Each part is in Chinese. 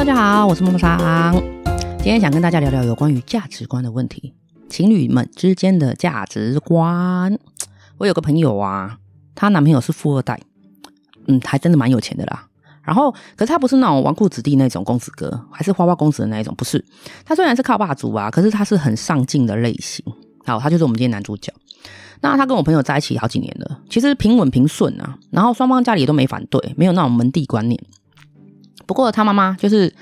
大家好，我是梦莎。今天想跟大家聊聊有关于价值观的问题，情侣们之间的价值观。我有个朋友啊，她男朋友是富二代，嗯，还真的蛮有钱的啦。然后，可是他不是那种纨绔子弟那种公子哥，还是花花公子的那一种，不是。他虽然是靠爸族啊，可是他是很上进的类型。好，他就是我们今天男主角。那他跟我朋友在一起好几年了，其实平稳平顺啊。然后双方家里都没反对，没有那种门第观念。不过他妈妈就是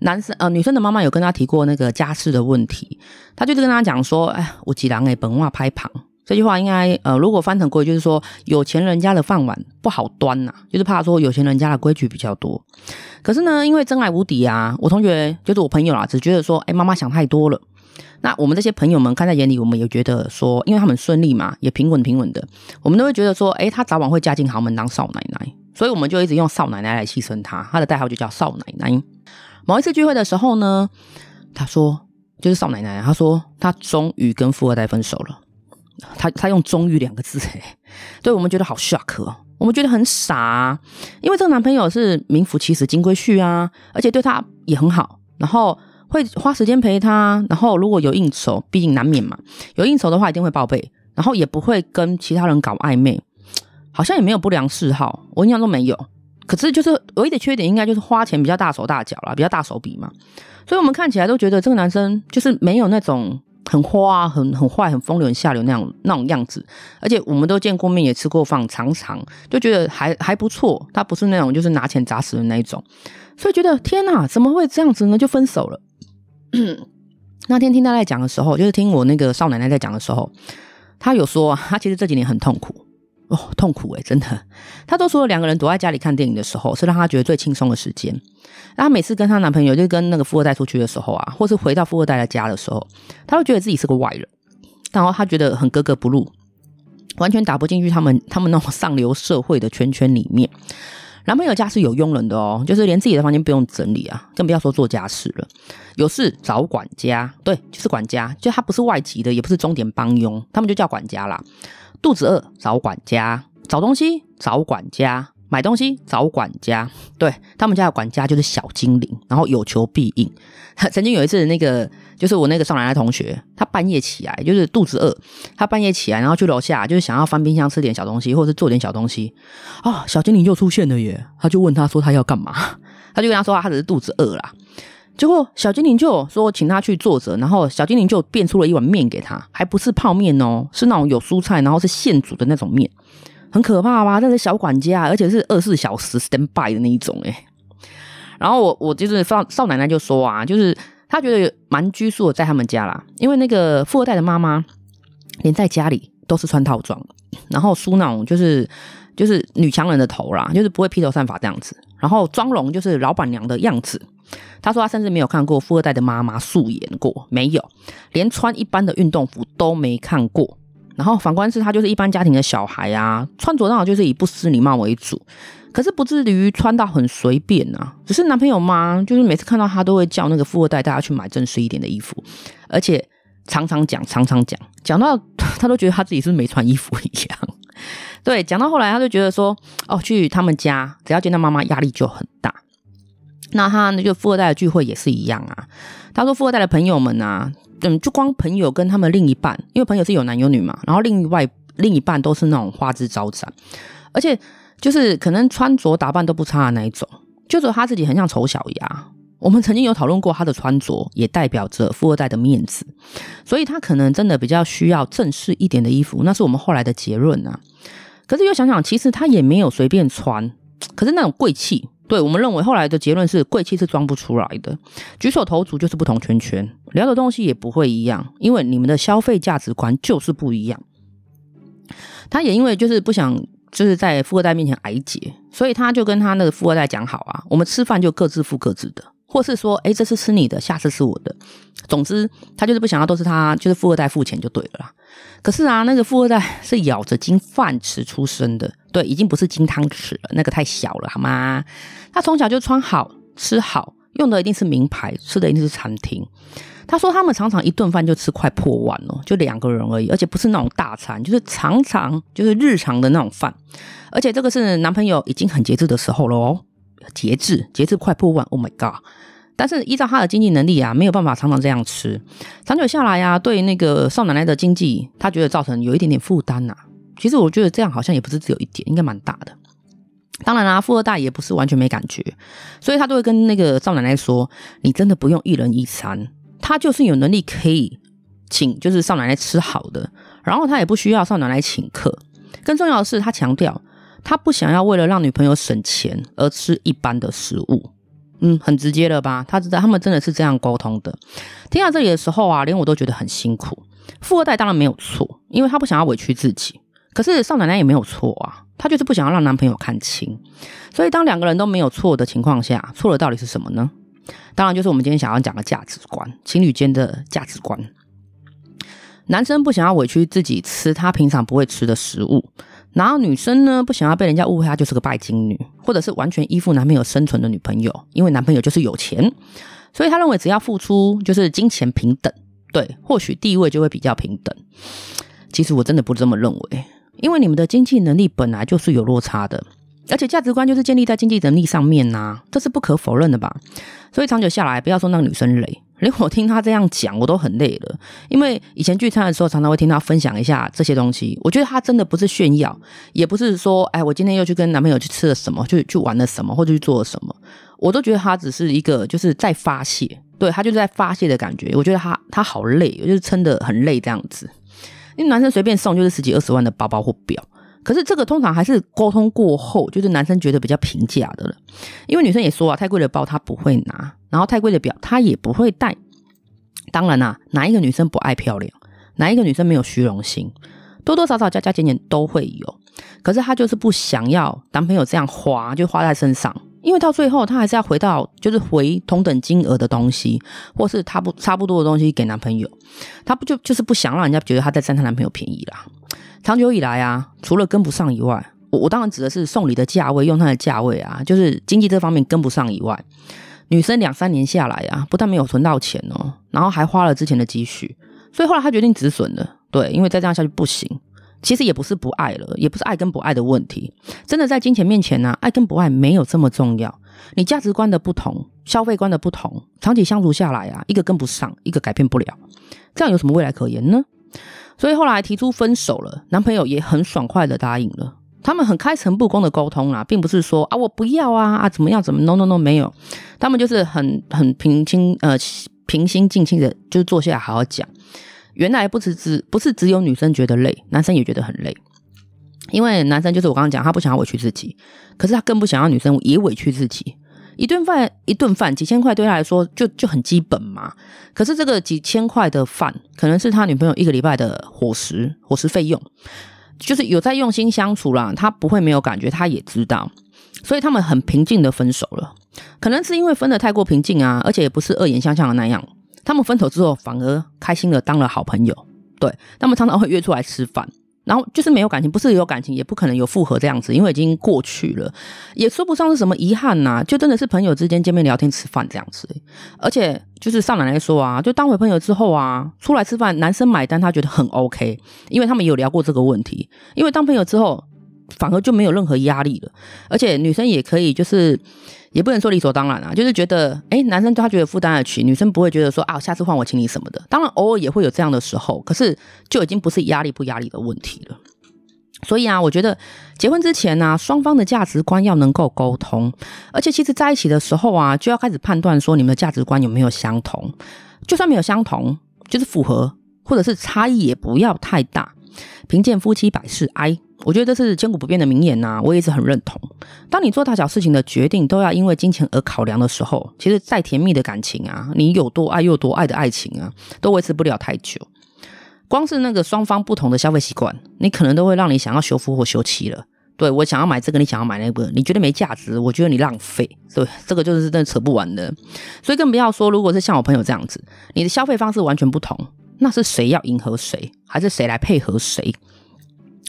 男生呃女生的妈妈有跟他提过那个家世的问题，他就是跟他讲说，哎，我几郎哎本话拍旁这句话应该呃如果翻成过就是说有钱人家的饭碗不好端呐、就是怕说有钱人家的规矩比较多。可是呢，因为真爱无敌啊，我同学就是我朋友啦，只觉得说，哎，妈妈想太多了。那我们这些朋友们看在眼里，我们也觉得说，因为他们顺利嘛，也平稳平稳的，我们都会觉得说，哎，他早晚会嫁进豪门当少奶奶。所以我们就一直用少奶奶来戏称她，她的代号就叫少奶奶。某一次聚会的时候呢，她说就是少奶奶，她说她终于跟富二代分手了。她她用“终于”两个字，对我们觉得好 shock 哦，我们觉得很傻，因为这个男朋友是名副其实金龟婿啊，而且对她也很好，然后会花时间陪她，然后如果有应酬，毕竟难免嘛，有应酬的话一定会报备，然后也不会跟其他人搞暧昧。好像也没有不良嗜好，我印象中没有。可是就是唯一的缺点，应该就是花钱比较大手大脚啦，比较大手笔嘛。所以我们看起来都觉得这个男生就是没有那种很花、很很坏、很风流、很下流那样那种样子。而且我们都见过面，也吃过饭，常常就觉得还还不错。他不是那种就是拿钱砸死的那一种。所以觉得天哪，怎么会这样子呢？就分手了。那天听他在讲的时候，就是听我那个少奶奶在讲的时候，他有说他其实这几年很痛苦。哦，痛苦诶，真的。她都说两个人躲在家里看电影的时候，是让她觉得最轻松的时间。然后每次跟她男朋友，就跟那个富二代出去的时候啊，或是回到富二代的家的时候，她都觉得自己是个外人，然后她觉得很格格不入，完全打不进去他们他们那种上流社会的圈圈里面。男朋友家是有佣人的哦，就是连自己的房间不用整理啊，更不要说做家事了。有事找管家，对，就是管家，就他不是外籍的，也不是钟点帮佣，他们就叫管家啦。肚子饿找管家，找东西找管家，买东西找管家。对，他们家的管家就是小精灵，然后有求必应。曾经有一次，那个就是我那个少奶奶同学，他半夜起来就是肚子饿，他半夜起来然后去楼下就是想要翻冰箱吃点小东西，或者是做点小东西。哦，小精灵又出现了耶！他就问他说他要干嘛？他就跟他说他只是肚子饿啦。结果小精灵就说请他去坐着，然后小精灵就变出了一碗面给他，还不是泡面哦，是那种有蔬菜，然后是现煮的那种面，很可怕吧？那是小管家，而且是二十四小时 stand by 的那一种诶。然后我我就是少少奶奶就说啊，就是她觉得蛮拘束的在他们家啦，因为那个富二代的妈妈连在家里都是穿套装，然后梳那种就是就是女强人的头啦，就是不会披头散发这样子，然后妆容就是老板娘的样子。他说他甚至没有看过富二代的妈妈素颜过，没有，连穿一般的运动服都没看过。然后反观是他就是一般家庭的小孩啊，穿着上就是以不失礼貌为主，可是不至于穿到很随便啊。只是男朋友嘛，就是每次看到他都会叫那个富二代带他去买正式一点的衣服，而且常常讲，常常讲，讲到他都觉得他自己是没穿衣服一样。对，讲到后来他就觉得说，哦，去他们家只要见到妈妈压力就很大。那他那个富二代的聚会也是一样啊。他说富二代的朋友们啊，嗯，就光朋友跟他们另一半，因为朋友是有男有女嘛，然后另外另一半都是那种花枝招展，而且就是可能穿着打扮都不差的那一种，就说他自己很像丑小鸭。我们曾经有讨论过他的穿着也代表着富二代的面子，所以他可能真的比较需要正式一点的衣服，那是我们后来的结论啊。可是又想想，其实他也没有随便穿，可是那种贵气。对，我们认为后来的结论是贵气是装不出来的，举手投足就是不同圈圈，聊的东西也不会一样，因为你们的消费价值观就是不一样。他也因为就是不想就是在富二代面前挨劫，所以他就跟他那个富二代讲好啊，我们吃饭就各自付各自的，或是说，诶，这次吃你的，下次吃我的。总之，他就是不想要都是他就是富二代付钱就对了啦。可是啊，那个富二代是咬着金饭匙出生的，对，已经不是金汤匙了，那个太小了，好吗？他从小就穿好、吃好，用的一定是名牌，吃的一定是餐厅。他说他们常常一顿饭就吃快破万哦，就两个人而已，而且不是那种大餐，就是常常就是日常的那种饭。而且这个是男朋友已经很节制的时候了哦，节制，节制快破万，Oh my god！但是依照他的经济能力啊，没有办法常常这样吃，长久下来呀、啊，对那个少奶奶的经济，他觉得造成有一点点负担呐。其实我觉得这样好像也不是只有一点，应该蛮大的。当然啦、富二代也不是完全没感觉，所以他都会跟那个少奶奶说：“你真的不用一人一餐，他就是有能力可以请，就是少奶奶吃好的，然后他也不需要少奶奶请客。更重要的是，他强调他不想要为了让女朋友省钱而吃一般的食物。嗯，很直接了吧？他知道他们真的是这样沟通的。听到这里的时候啊，连我都觉得很辛苦。富二代当然没有错，因为他不想要委屈自己。可是少奶奶也没有错啊。”她就是不想要让男朋友看清，所以当两个人都没有错的情况下，错的到底是什么呢？当然就是我们今天想要讲的价值观，情侣间的价值观。男生不想要委屈自己吃他平常不会吃的食物，然后女生呢，不想要被人家误会她就是个拜金女，或者是完全依附男朋友生存的女朋友，因为男朋友就是有钱，所以她认为只要付出就是金钱平等，对，或许地位就会比较平等。其实我真的不这么认为。因为你们的经济能力本来就是有落差的，而且价值观就是建立在经济能力上面呐、啊，这是不可否认的吧？所以长久下来，不要说那个女生累，连我听她这样讲，我都很累了。因为以前聚餐的时候，常常会听她分享一下这些东西，我觉得她真的不是炫耀，也不是说，哎，我今天又去跟男朋友去吃了什么，去去玩了什么，或者去做了什么，我都觉得她只是一个就是在发泄，对，她就是在发泄的感觉。我觉得她她好累，就是撑得很累这样子。因为男生随便送就是十几二十万的包包或表，可是这个通常还是沟通过后，就是男生觉得比较平价的了。因为女生也说啊，太贵的包他不会拿，然后太贵的表他也不会戴。当然啦，哪一个女生不爱漂亮？哪一个女生没有虚荣心？多多少少加加减减都会有。可是她就是不想要男朋友这样花，就花在身上。因为到最后，她还是要回到就是回同等金额的东西，或是她不差不多的东西给男朋友。她不就就是不想让人家觉得她在占她男朋友便宜啦。长久以来啊，除了跟不上以外，我我当然指的是送礼的价位，用她的价位啊，就是经济这方面跟不上以外，女生两三年下来啊，不但没有存到钱哦，然后还花了之前的积蓄，所以后来她决定止损了。对，因为再这样下去不行。其实也不是不爱了，也不是爱跟不爱的问题。真的在金钱面前呢、啊，爱跟不爱没有这么重要。你价值观的不同，消费观的不同，长期相处下来啊，一个跟不上，一个改变不了，这样有什么未来可言呢？所以后来提出分手了，男朋友也很爽快的答应了。他们很开诚布公的沟通啊，并不是说啊我不要啊啊怎么样怎么 no no no 没有，他们就是很很平心呃平心静气的，就坐下来好好讲。原来不只只不是只有女生觉得累，男生也觉得很累。因为男生就是我刚刚讲，他不想要委屈自己，可是他更不想要女生也委屈自己。一顿饭一顿饭几千块对他来说就就很基本嘛。可是这个几千块的饭，可能是他女朋友一个礼拜的伙食伙食费用，就是有在用心相处啦，他不会没有感觉，他也知道，所以他们很平静的分手了。可能是因为分的太过平静啊，而且也不是恶言相向的那样。他们分手之后，反而开心的当了好朋友。对，他们常常会约出来吃饭，然后就是没有感情，不是有感情，也不可能有复合这样子，因为已经过去了，也说不上是什么遗憾呐、就真的是朋友之间见面聊天吃饭这样子。而且就是上奶奶说啊，就当回朋友之后啊，出来吃饭，男生买单，他觉得很 OK，因为他们有聊过这个问题，因为当朋友之后，反而就没有任何压力了，而且女生也可以就是。也不能说理所当然啊，就是觉得，诶，男生他觉得负担得起，女生不会觉得说啊，下次换我请你什么的。当然，偶尔也会有这样的时候，可是就已经不是压力不压力的问题了。所以啊，我觉得结婚之前呢、双方的价值观要能够沟通，而且其实在一起的时候啊，就要开始判断说你们的价值观有没有相同。就算没有相同，就是符合，或者是差异也不要太大。贫贱夫妻百事哀。我觉得这是千古不变的名言呐、我也是很认同。当你做大小事情的决定都要因为金钱而考量的时候，其实再甜蜜的感情啊，你有多爱又多爱的爱情啊，都维持不了太久。光是那个双方不同的消费习惯，你可能都会让你想要修复或休妻了。对，我想要买这个，你想要买那个，你觉得没价值，我觉得你浪费。对，这个就是真的扯不完的。所以更不要说，如果是像我朋友这样子，你的消费方式完全不同，那是谁要迎合谁，还是谁来配合谁？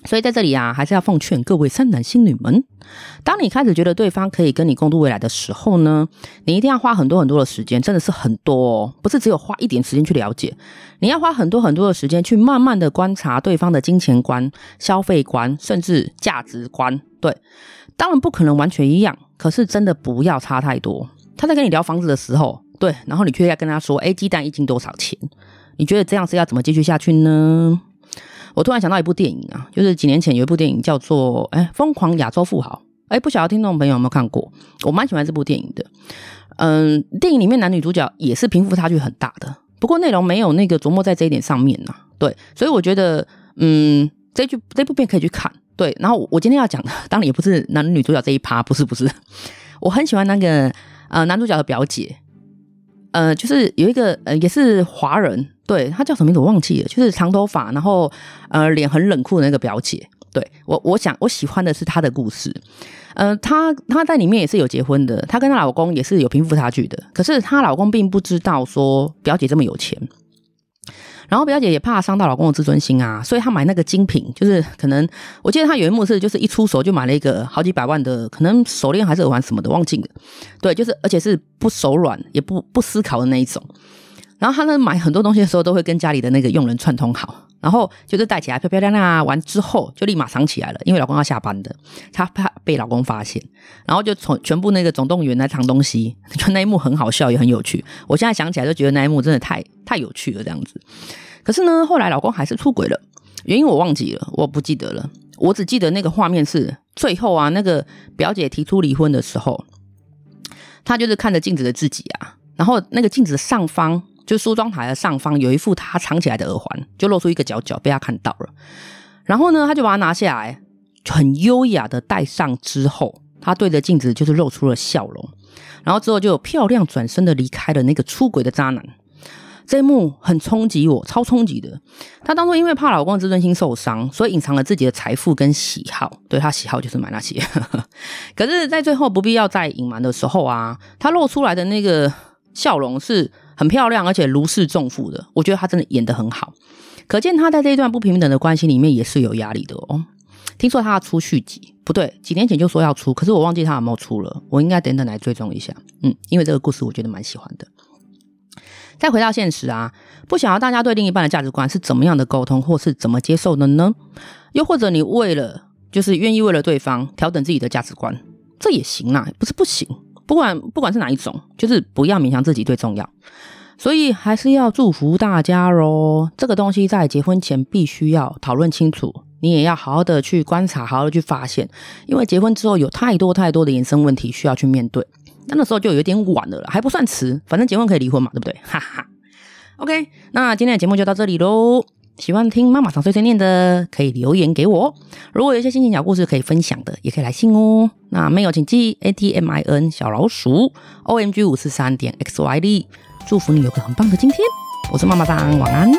所以在这里啊，还是要奉劝各位三男星女们，当你开始觉得对方可以跟你共度未来的时候呢，你一定要花很多很多的时间，真的是很多哦，不是只有花一点时间去了解，你要花很多很多的时间去慢慢的观察对方的金钱观、消费观，甚至价值观。对，当然不可能完全一样，可是真的不要差太多。他在跟你聊房子的时候。对，然后你却要跟他说，哎，鸡蛋一斤多少钱？你觉得这样是要怎么继续下去呢？我突然想到一部电影啊，就是几年前有一部电影叫做《哎疯狂亚洲富豪》，哎，不晓得听众朋友有没有看过？我蛮喜欢这部电影的。嗯，电影里面男女主角也是贫富差距很大的，不过内容没有那个琢磨在这一点上面呢。对，所以我觉得，嗯，这句这部片可以去看。对，然后我今天要讲的，当然也不是男女主角这一趴，不是不是，我很喜欢那个呃男主角的表姐，呃，就是有一个呃也是华人，对，他叫什么名字我忘记了，就是长头发，然后呃脸很冷酷的那个表姐。对，我我想我喜欢的是她的故事，呃，她她在里面也是有结婚的，她跟她老公也是有贫富差距的，可是她老公并不知道说表姐这么有钱。然后表姐也怕伤到老公的自尊心啊，所以她买那个精品，就是可能我记得她有一幕是，就是一出手就买了一个好几百万的，可能手链还是耳环什么的，忘记了。对，就是而且是不手软也不不思考的那一种。然后她呢买很多东西的时候，都会跟家里的那个佣人串通好，然后就是戴起来漂漂亮亮啊，完之后就立马藏起来了，因为老公要下班的，她怕被老公发现，然后就从全部那个总动员来藏东西，就那一幕很好笑也很有趣。我现在想起来就觉得那一幕真的太太有趣了，这样子。可是呢，后来老公还是出轨了，原因我忘记了，我不记得了。我只记得那个画面是最后啊，那个表姐提出离婚的时候，她就是看着镜子的自己啊，然后那个镜子上方，就梳妆台的上方有一副她藏起来的耳环，就露出一个角角被他看到了。然后呢，他就把它拿下来，很优雅的戴上之后，他对着镜子就是露出了笑容，然后之后就有漂亮转身的离开了那个出轨的渣男。这一幕很冲击我，超冲击的。她当初因为怕老公的自尊心受伤，所以隐藏了自己的财富跟喜好。对，她喜好就是买那些。可是，在最后不必要再隐瞒的时候啊，她露出来的那个笑容是很漂亮，而且如释重负的。我觉得她真的演得很好，可见她在这一段不平等的关系里面也是有压力的哦。听说她要出续集，不对，几年前就说要出，可是我忘记她有没有出了。我应该等等来追踪一下。嗯，因为这个故事我觉得蛮喜欢的。再回到现实啊，不想要大家对另一半的价值观是怎么样的沟通，或是怎么接受的呢？又或者你为了就是愿意为了对方调整自己的价值观，这也行啊，不是不行。不管不管是哪一种，就是不要勉强自己最重要。所以还是要祝福大家喽。这个东西在结婚前必须要讨论清楚，你也要好好的去观察，好好的去发现，因为结婚之后有太多太多的衍生问题需要去面对。那那时候就有点晚了，还不算迟，反正结婚可以离婚嘛，对不对？哈哈。OK，那今天的节目就到这里喽。喜欢听妈妈常碎碎念的，可以留言给我。如果有一些心情小故事可以分享的，也可以来信哦。那没有请记 A T M I N 小老鼠 O M G 五四三点 X Y D。祝福你有个很棒的今天。我是妈妈桑，晚安。